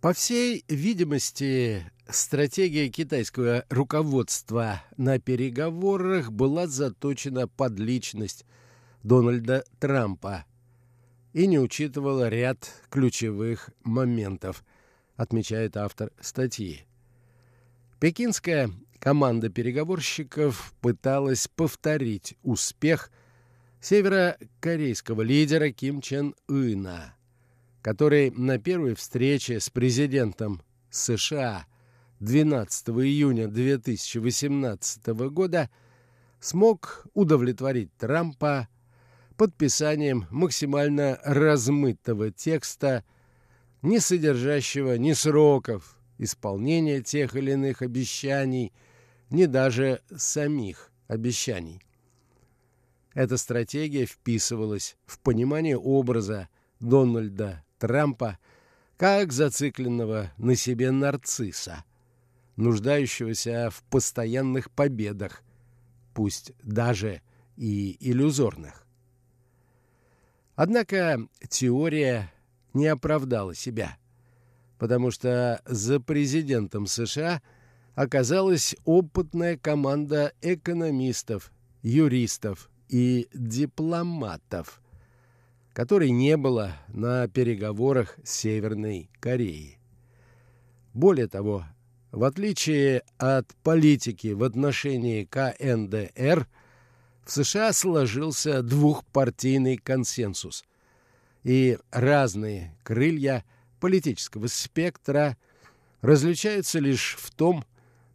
[SPEAKER 8] По всей видимости, стратегия китайского руководства на переговорах была заточена под личность Дональда Трампа и не учитывала ряд ключевых моментов, отмечает автор статьи. Пекинская команда переговорщиков пыталась повторить успех северокорейского лидера Ким Чен Ына – который на первой встрече с президентом США 12 июня 2018 года смог удовлетворить Трампа подписанием максимально размытого текста, не содержащего ни сроков исполнения тех или иных обещаний, ни даже самих обещаний. Эта стратегия вписывалась в понимание образа Дональда Трампа как зацикленного на себе нарцисса, нуждающегося в постоянных победах, пусть даже и иллюзорных. Однако теория не оправдала себя, потому что за президентом США оказалась опытная команда экономистов, юристов и дипломатов – которой не было на переговорах с Северной Кореей. Более того, в отличие от политики в отношении КНДР, в США сложился двухпартийный консенсус, и разные крылья политического спектра различаются лишь в том,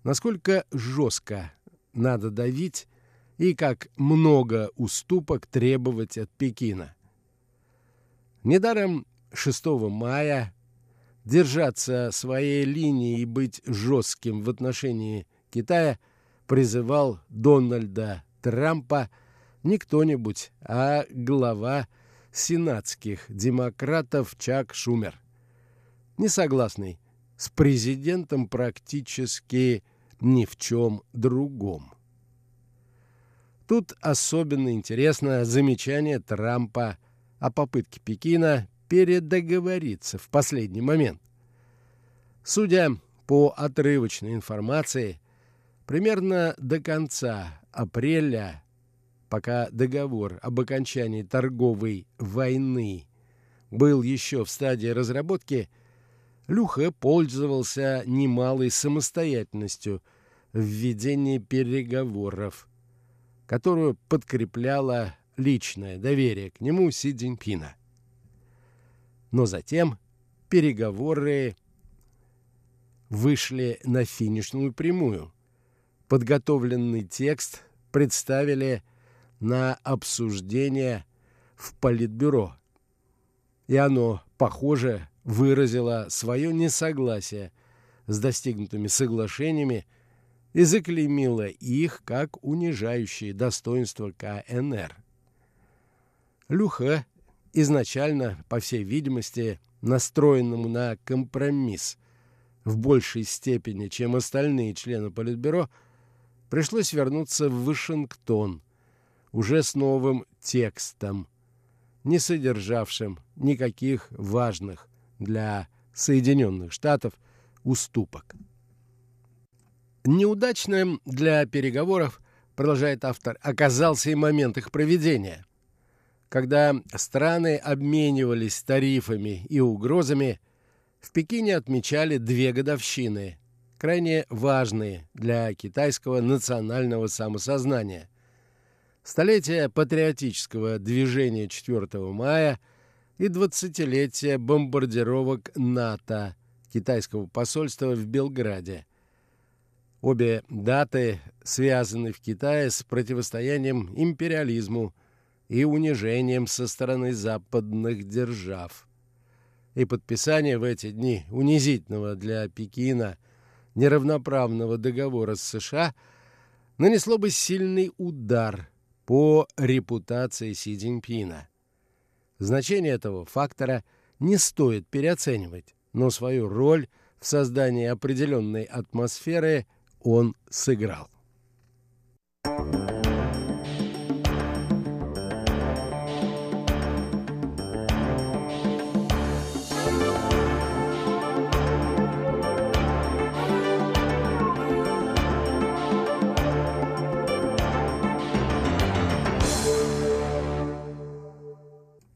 [SPEAKER 8] насколько жестко надо давить и как много уступок требовать от Пекина. Недаром 6 мая держаться своей линии и быть жестким в отношении Китая призывал Дональда Трампа не кто-нибудь, а глава сенатских демократов Чак Шумер, не согласный с президентом практически ни в чем другом. Тут особенно интересно замечание Трампа о попытке Пекина передоговориться в последний момент. Судя по отрывочной информации, примерно до конца апреля, пока договор об окончании торговой войны был еще в стадии разработки, Люха пользовался немалой самостоятельностью в ведении переговоров, которую подкрепляло личное доверие к нему Си Цзиньпина. Но затем переговоры вышли на финишную прямую. Подготовленный текст представили на обсуждение в Политбюро. И оно, похоже, выразило свое несогласие с достигнутыми соглашениями и заклеймило их как унижающие достоинство КНР. Люха, изначально, по всей видимости, настроенному на компромисс в большей степени, чем остальные члены Политбюро, пришлось вернуться в Вашингтон уже с новым текстом, не содержавшим никаких важных для Соединенных Штатов уступок. Неудачным для переговоров, продолжает автор, оказался и момент их проведения. Когда страны обменивались тарифами и угрозами, в Пекине отмечали две годовщины, крайне важные для китайского национального самосознания. Столетие патриотического движения 4 мая и 20-летие бомбардировок НАТО китайского посольства в Белграде – Обе даты связаны в Китае с противостоянием империализму и унижением со стороны западных держав. И подписание в эти дни унизительного для Пекина неравноправного договора с США нанесло бы сильный удар по репутации Си Цзиньпина. Значение этого фактора не стоит переоценивать, но свою роль в создании определенной атмосферы – он сыграл.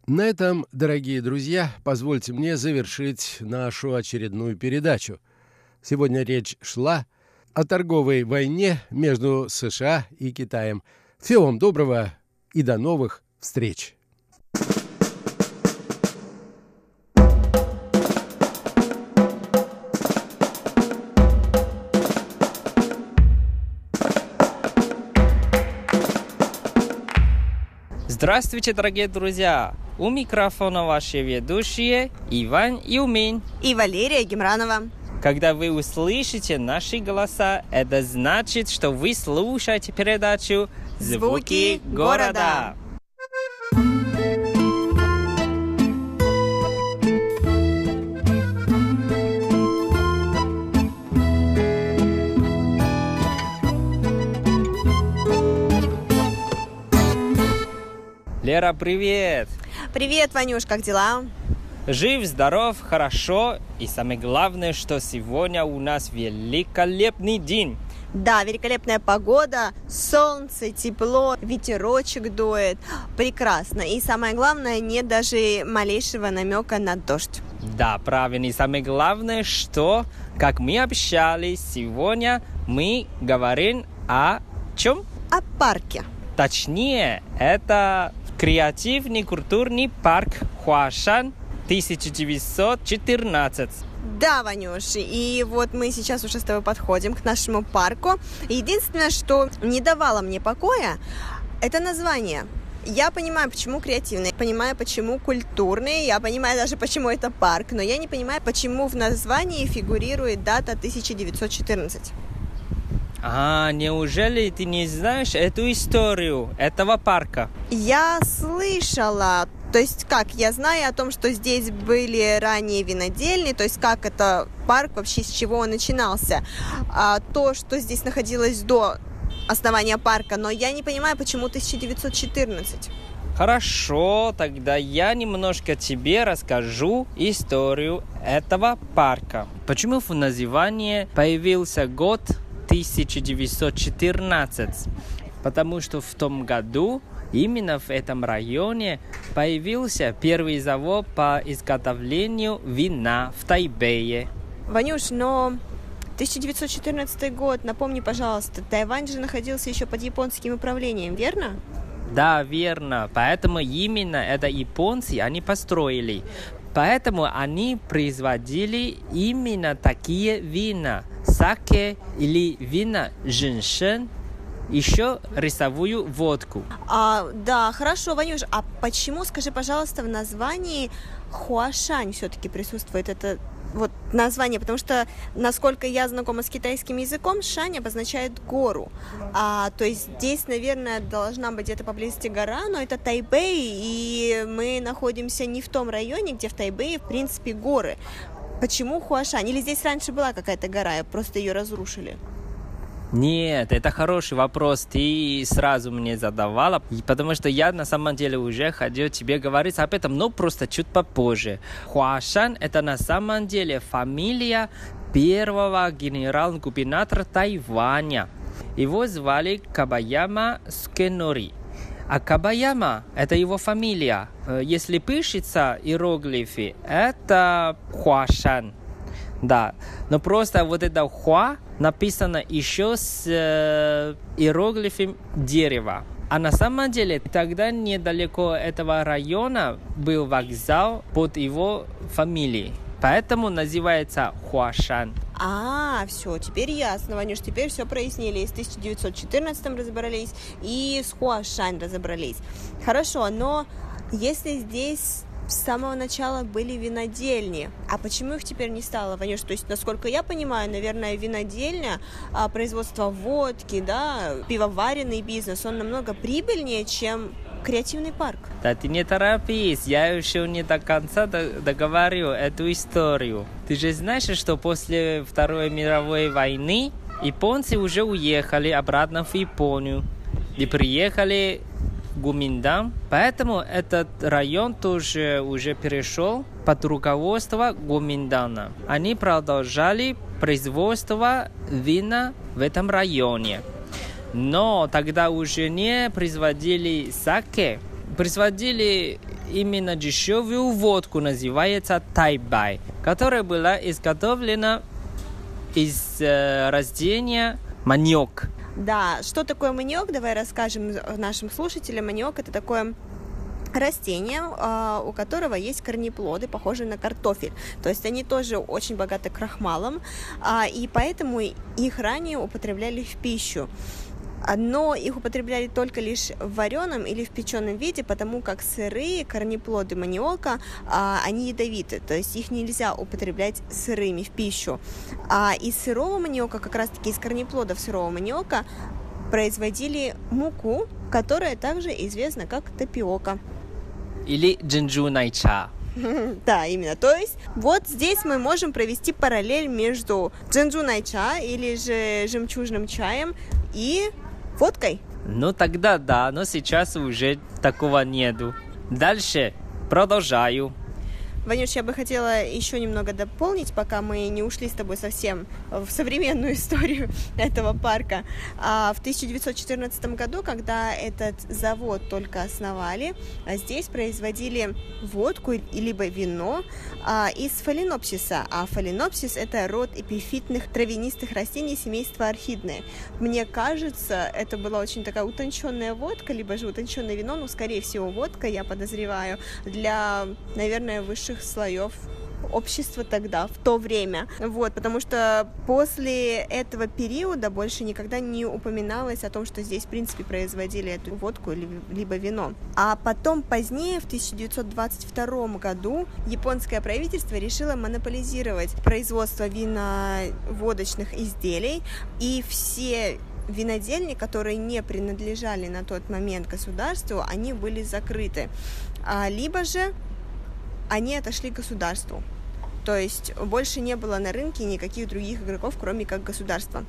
[SPEAKER 8] На этом, дорогие друзья, позвольте мне завершить нашу очередную передачу. Сегодня речь шла о торговой войне между США и Китаем. Всего вам доброго и до новых встреч!
[SPEAKER 9] Здравствуйте, дорогие друзья! У микрофона ваши ведущие Иван Юмин
[SPEAKER 10] и Валерия Гемранова.
[SPEAKER 9] Когда вы услышите наши голоса, это значит, что вы слушаете передачу «Звуки города». Лера, привет!
[SPEAKER 10] Привет, Ванюш, как дела?
[SPEAKER 9] Жив, здоров, хорошо. И самое главное, что сегодня у нас великолепный день.
[SPEAKER 10] Да, великолепная погода, солнце, тепло, ветерочек дует. Прекрасно. И самое главное, нет даже малейшего намека на дождь.
[SPEAKER 9] Да, правильно. И самое главное, что, как мы общались сегодня, мы говорим о чем?
[SPEAKER 10] О парке.
[SPEAKER 9] Точнее, это креативный культурный парк Хуашан 1914.
[SPEAKER 10] Да, Ванюш, и вот мы сейчас уже с тобой подходим к нашему парку. Единственное, что не давало мне покоя, это название. Я понимаю, почему креативный, понимаю, почему культурный, я понимаю даже, почему это парк, но я не понимаю, почему в названии фигурирует дата 1914.
[SPEAKER 9] А, неужели ты не знаешь эту историю этого парка?
[SPEAKER 10] Я слышала то есть как, я знаю о том, что здесь были ранее винодельни, то есть как это парк вообще, с чего он начинался. А то, что здесь находилось до основания парка, но я не понимаю, почему 1914.
[SPEAKER 9] Хорошо, тогда я немножко тебе расскажу историю этого парка. Почему в названии появился год 1914? Потому что в том году именно в этом районе появился первый завод по изготовлению вина в Тайбэе.
[SPEAKER 10] Ванюш, но 1914 год, напомни, пожалуйста, Тайвань же находился еще под японским управлением, верно?
[SPEAKER 9] Да, верно. Поэтому именно это японцы они построили. Поэтому они производили именно такие вина. Саке или вина женьшен, еще рисовую водку.
[SPEAKER 10] А, да, хорошо, Ванюш, а почему, скажи, пожалуйста, в названии Хуашань все-таки присутствует это вот название, потому что, насколько я знакома с китайским языком, шань обозначает гору. А, то есть здесь, наверное, должна быть где-то поблизости гора, но это Тайбэй, и мы находимся не в том районе, где в Тайбэе, в принципе, горы. Почему Хуашань? Или здесь раньше была какая-то гора, просто ее разрушили?
[SPEAKER 9] Нет, это хороший вопрос. Ты сразу мне задавала, потому что я на самом деле уже хотел тебе говорить об этом, но просто чуть попозже. Хуашан – это на самом деле фамилия первого генерал-губернатора Тайваня. Его звали Кабаяма Скенори. А Кабаяма – это его фамилия. Э, если пишется иероглифы, это Хуашан. Да, но просто вот это хуа написано еще с э, иероглифом дерева. А на самом деле тогда недалеко этого района был вокзал под его фамилией. Поэтому называется Хуашан.
[SPEAKER 10] А, все, теперь ясно, Ванюш, теперь все прояснили. И с 1914 разобрались, и с Хуашань разобрались. Хорошо, но если здесь с самого начала были винодельни. А почему их теперь не стало, Ванюш? То есть, насколько я понимаю, наверное, винодельня, а, производство водки, да, пивоваренный бизнес, он намного прибыльнее, чем креативный парк.
[SPEAKER 9] Да ты не торопись, я еще не до конца договорю эту историю. Ты же знаешь, что после Второй мировой войны японцы уже уехали обратно в Японию и приехали Гуминдан. Поэтому этот район тоже уже перешел под руководство Гуминдана. Они продолжали производство вина в этом районе. Но тогда уже не производили саке, производили именно дешевую водку, называется тайбай, которая была изготовлена из э, растения маниок.
[SPEAKER 10] Да, что такое маниок, давай расскажем нашим слушателям. Маниок это такое растение, а, у которого есть корнеплоды, похожие на картофель. То есть они тоже очень богаты крахмалом, а, и поэтому их ранее употребляли в пищу но их употребляли только лишь в вареном или в печеном виде, потому как сырые корнеплоды маниока, а, они ядовиты, то есть их нельзя употреблять сырыми в пищу. А из сырого маниока, как раз таки из корнеплодов сырого маниока, производили муку, которая также известна как тапиока.
[SPEAKER 9] Или джинджу найча.
[SPEAKER 10] Да, именно. То есть вот здесь мы можем провести параллель между джинджу найча или же жемчужным чаем и Водкой?
[SPEAKER 9] Ну тогда да, но сейчас уже такого нету. Дальше продолжаю.
[SPEAKER 10] Ванюш, я бы хотела еще немного дополнить, пока мы не ушли с тобой совсем в современную историю этого парка. А в 1914 году, когда этот завод только основали, а здесь производили водку либо вино а, из фаленопсиса. А фаленопсис – это род эпифитных травянистых растений семейства орхидные. Мне кажется, это была очень такая утонченная водка, либо же утонченное вино, ну, скорее всего, водка, я подозреваю, для, наверное, высших высших слоев общества тогда, в то время. Вот, потому что после этого периода больше никогда не упоминалось о том, что здесь, в принципе, производили эту водку либо вино. А потом, позднее, в 1922 году, японское правительство решило монополизировать производство виноводочных изделий, и все винодельни, которые не принадлежали на тот момент государству, они были закрыты. А, либо же они отошли к государству. То есть больше не было на рынке никаких других игроков, кроме как государства.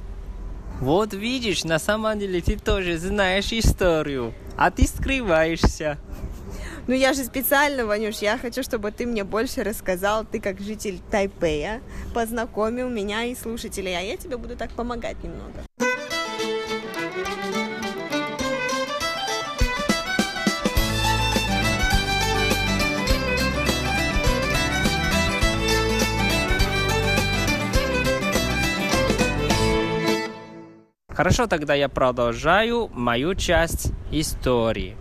[SPEAKER 9] Вот видишь, на самом деле ты тоже знаешь историю, а ты скрываешься.
[SPEAKER 10] Ну я же специально, Ванюш, я хочу, чтобы ты мне больше рассказал, ты как житель Тайпея, познакомил меня и слушателей, а я тебе буду так помогать немного.
[SPEAKER 9] Хорошо, тогда я продолжаю мою часть истории.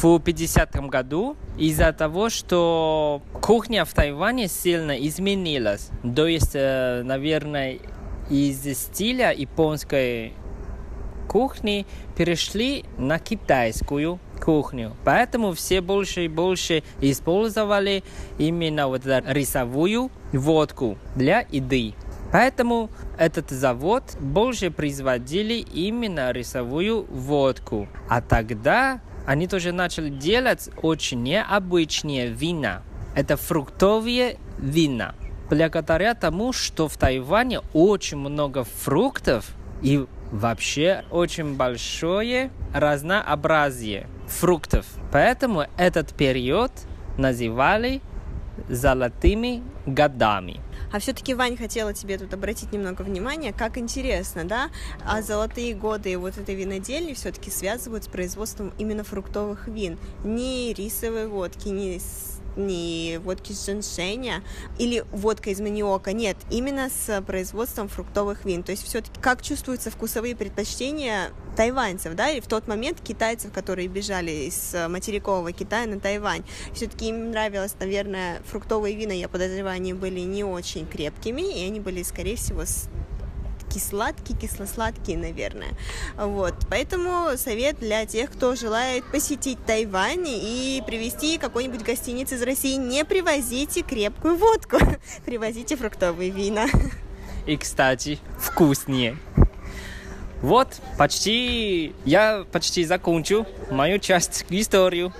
[SPEAKER 9] В 50 году из-за того, что кухня в Тайване сильно изменилась, то есть, э, наверное, из стиля японской кухни перешли на китайскую кухню. Поэтому все больше и больше использовали именно вот эту рисовую водку для еды. Поэтому этот завод больше производили именно рисовую водку. А тогда они тоже начали делать очень необычные вина. Это фруктовые вина. Благодаря тому, что в Тайване очень много фруктов и вообще очень большое разнообразие фруктов. Поэтому этот период называли золотыми годами.
[SPEAKER 10] А все-таки, Вань, хотела тебе тут обратить немного внимания, как интересно, да, а золотые годы вот этой винодельни все-таки связывают с производством именно фруктовых вин, не рисовой водки, не не водки с женьшеня или водка из маниока, нет, именно с производством фруктовых вин. То есть все-таки как чувствуются вкусовые предпочтения тайваньцев, да, и в тот момент китайцев, которые бежали из материкового Китая на Тайвань. Все-таки им нравилось, наверное, фруктовые вина, я подозреваю, они были не очень крепкими, и они были, скорее всего, с кисло-сладкие, кисло-сладкие, наверное. Вот. Поэтому совет для тех, кто желает посетить Тайвань и привезти какой-нибудь гостиниц из России, не привозите крепкую водку, привозите фруктовые вина.
[SPEAKER 9] И, кстати, вкуснее. Вот, почти, я почти закончу мою часть историю.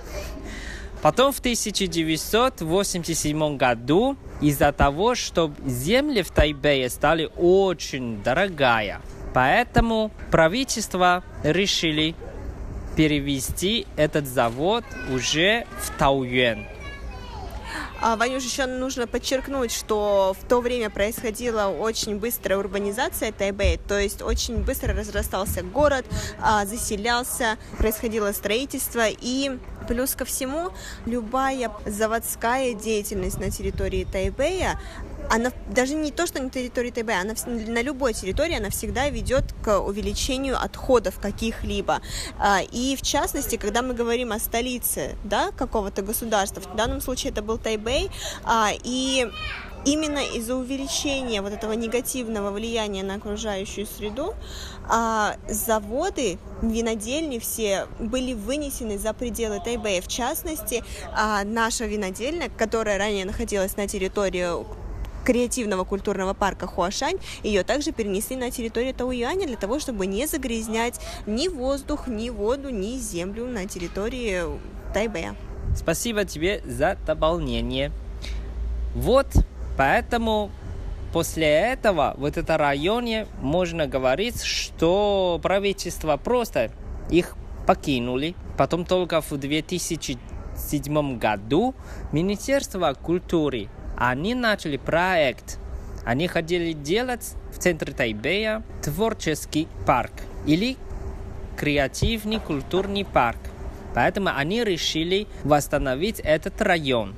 [SPEAKER 9] Потом в 1987 году из-за того, что земли в Тайбэе стали очень дорогая, поэтому правительство решили перевести этот завод уже в Тауюэн.
[SPEAKER 10] А, Ванюш, еще нужно подчеркнуть, что в то время происходила очень быстрая урбанизация Тайбэя, то есть очень быстро разрастался город, а, заселялся, происходило строительство, и плюс ко всему любая заводская деятельность на территории Тайбэя она даже не то, что на территории ТБ, она на любой территории она всегда ведет к увеличению отходов каких-либо. А, и в частности, когда мы говорим о столице да, какого-то государства, в данном случае это был Тайбэй, а, и именно из-за увеличения вот этого негативного влияния на окружающую среду а, заводы, винодельни все были вынесены за пределы Тайбэя. В частности, а, наша винодельня, которая ранее находилась на территории креативного культурного парка Хуашань, ее также перенесли на территорию Тауюаня для того, чтобы не загрязнять ни воздух, ни воду, ни землю на территории Тайбэя.
[SPEAKER 9] Спасибо тебе за дополнение. Вот, поэтому после этого в этом районе можно говорить, что правительство просто их покинули. Потом только в 2007 году Министерство культуры они начали проект. Они хотели делать в центре Тайбэя творческий парк или креативный культурный парк. Поэтому они решили восстановить этот район.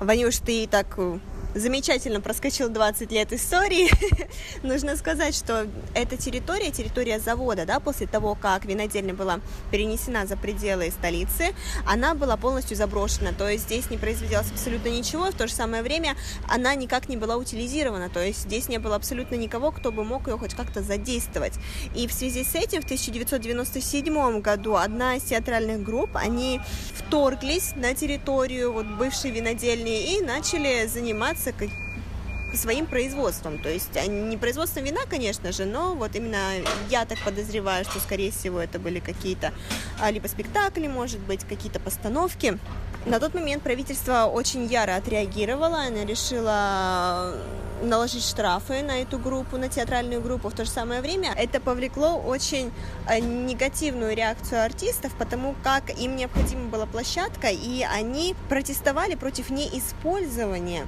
[SPEAKER 10] Ванюш, ты так э, замечательно проскочил 20 лет истории. Нужно сказать, что эта территория, территория завода, да, после того, как винодельня была перенесена за пределы столицы, она была полностью заброшена, то есть здесь не производилось абсолютно ничего, в то же самое время она никак не была утилизирована, то есть здесь не было абсолютно никого, кто бы мог ее хоть как-то задействовать. И в связи с этим в 1997 году одна из театральных групп, они вторглись на территорию вот бывшей винодельни и начали заниматься заниматься своим производством. То есть а, не производством вина, конечно же, но вот именно я так подозреваю, что, скорее всего, это были какие-то а, либо спектакли, может быть, какие-то постановки. На тот момент правительство очень яро отреагировало, оно решило наложить штрафы на эту группу, на театральную группу. В то же самое время это повлекло очень э, негативную реакцию артистов, потому как им необходима была площадка, и они протестовали против неиспользования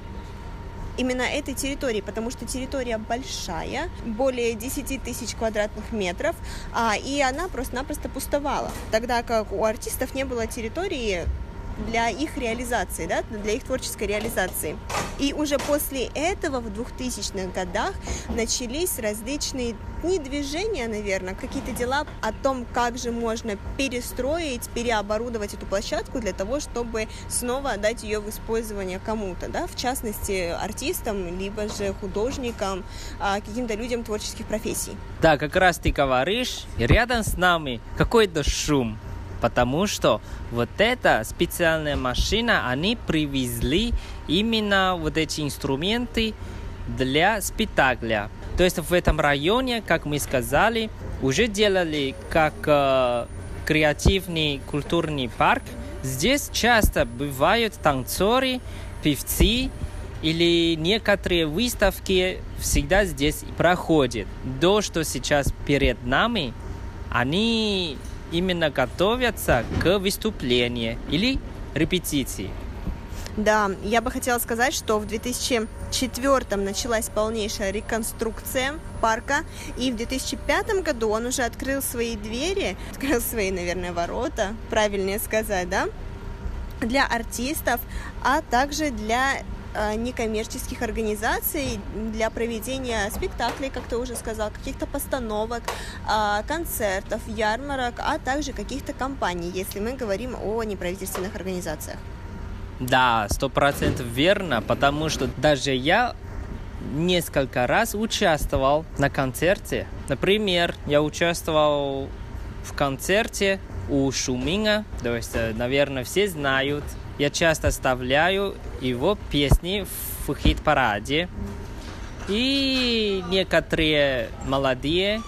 [SPEAKER 10] именно этой территории, потому что территория большая, более 10 тысяч квадратных метров, а, и она просто-напросто пустовала, тогда как у артистов не было территории для их реализации, да, для их творческой реализации. И уже после этого в 2000-х годах начались различные не движения, наверное, какие-то дела о том, как же можно перестроить, переоборудовать эту площадку для того, чтобы снова отдать ее в использование кому-то, да, в частности, артистам, либо же художникам, а, каким-то людям творческих профессий.
[SPEAKER 9] Да, как раз ты говоришь, рядом с нами какой-то шум, потому что вот эта специальная машина, они привезли именно вот эти инструменты для спектакля. То есть в этом районе, как мы сказали, уже делали как э, креативный культурный парк. Здесь часто бывают танцоры, певцы или некоторые выставки всегда здесь проходят. То, что сейчас перед нами, они именно готовятся к выступлению или репетиции.
[SPEAKER 10] Да, я бы хотела сказать, что в 2004 началась полнейшая реконструкция парка, и в 2005 году он уже открыл свои двери, открыл свои, наверное, ворота, правильнее сказать, да, для артистов, а также для некоммерческих организаций для проведения спектаклей, как ты уже сказал, каких-то постановок, а, концертов, ярмарок, а также каких-то компаний, если мы говорим о неправительственных организациях.
[SPEAKER 9] Да, сто процентов верно, потому что даже я несколько раз участвовал на концерте. Например, я участвовал в концерте у Шуминга, то есть, э, наверное, все знают я часто оставляю его песни в хит-параде. И некоторые молодые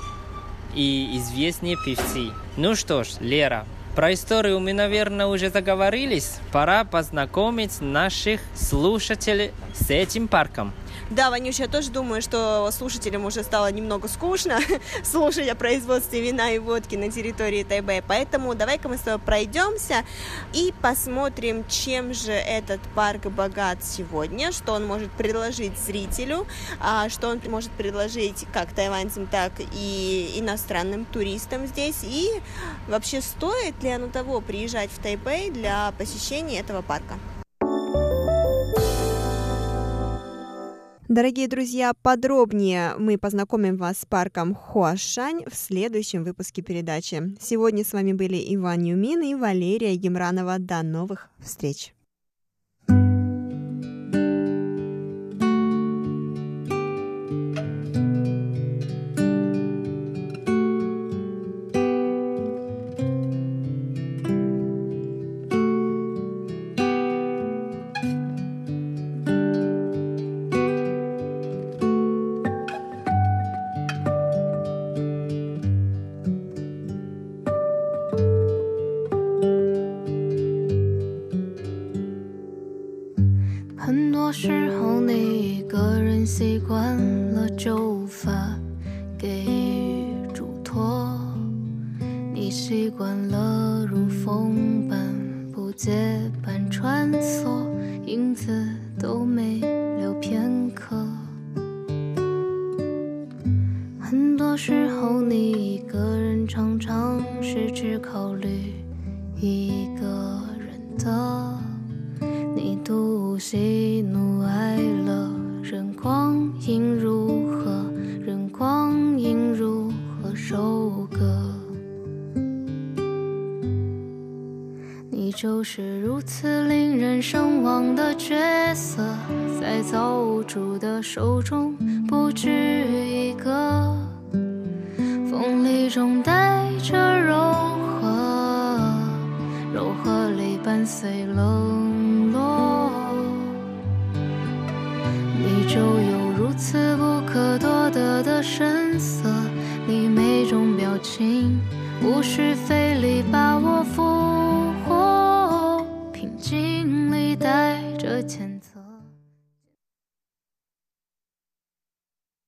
[SPEAKER 9] и известные певцы. Ну что ж, Лера, про историю мы, наверное, уже заговорились. Пора познакомить наших слушателей с этим парком.
[SPEAKER 10] Да, Ванюш, я тоже думаю, что слушателям уже стало немного скучно слушать о производстве вина и водки на территории Тайбэя, поэтому давай-ка мы с тобой пройдемся и посмотрим, чем же этот парк богат сегодня, что он может предложить зрителю, а что он может предложить как тайваньцам, так и иностранным туристам здесь, и вообще стоит ли оно того приезжать в Тайбэй для посещения этого парка. Дорогие друзья, подробнее мы познакомим вас с парком Хуашань в следующем выпуске передачи. Сегодня с вами были Иван Юмин и Валерия Гемранова. До новых встреч!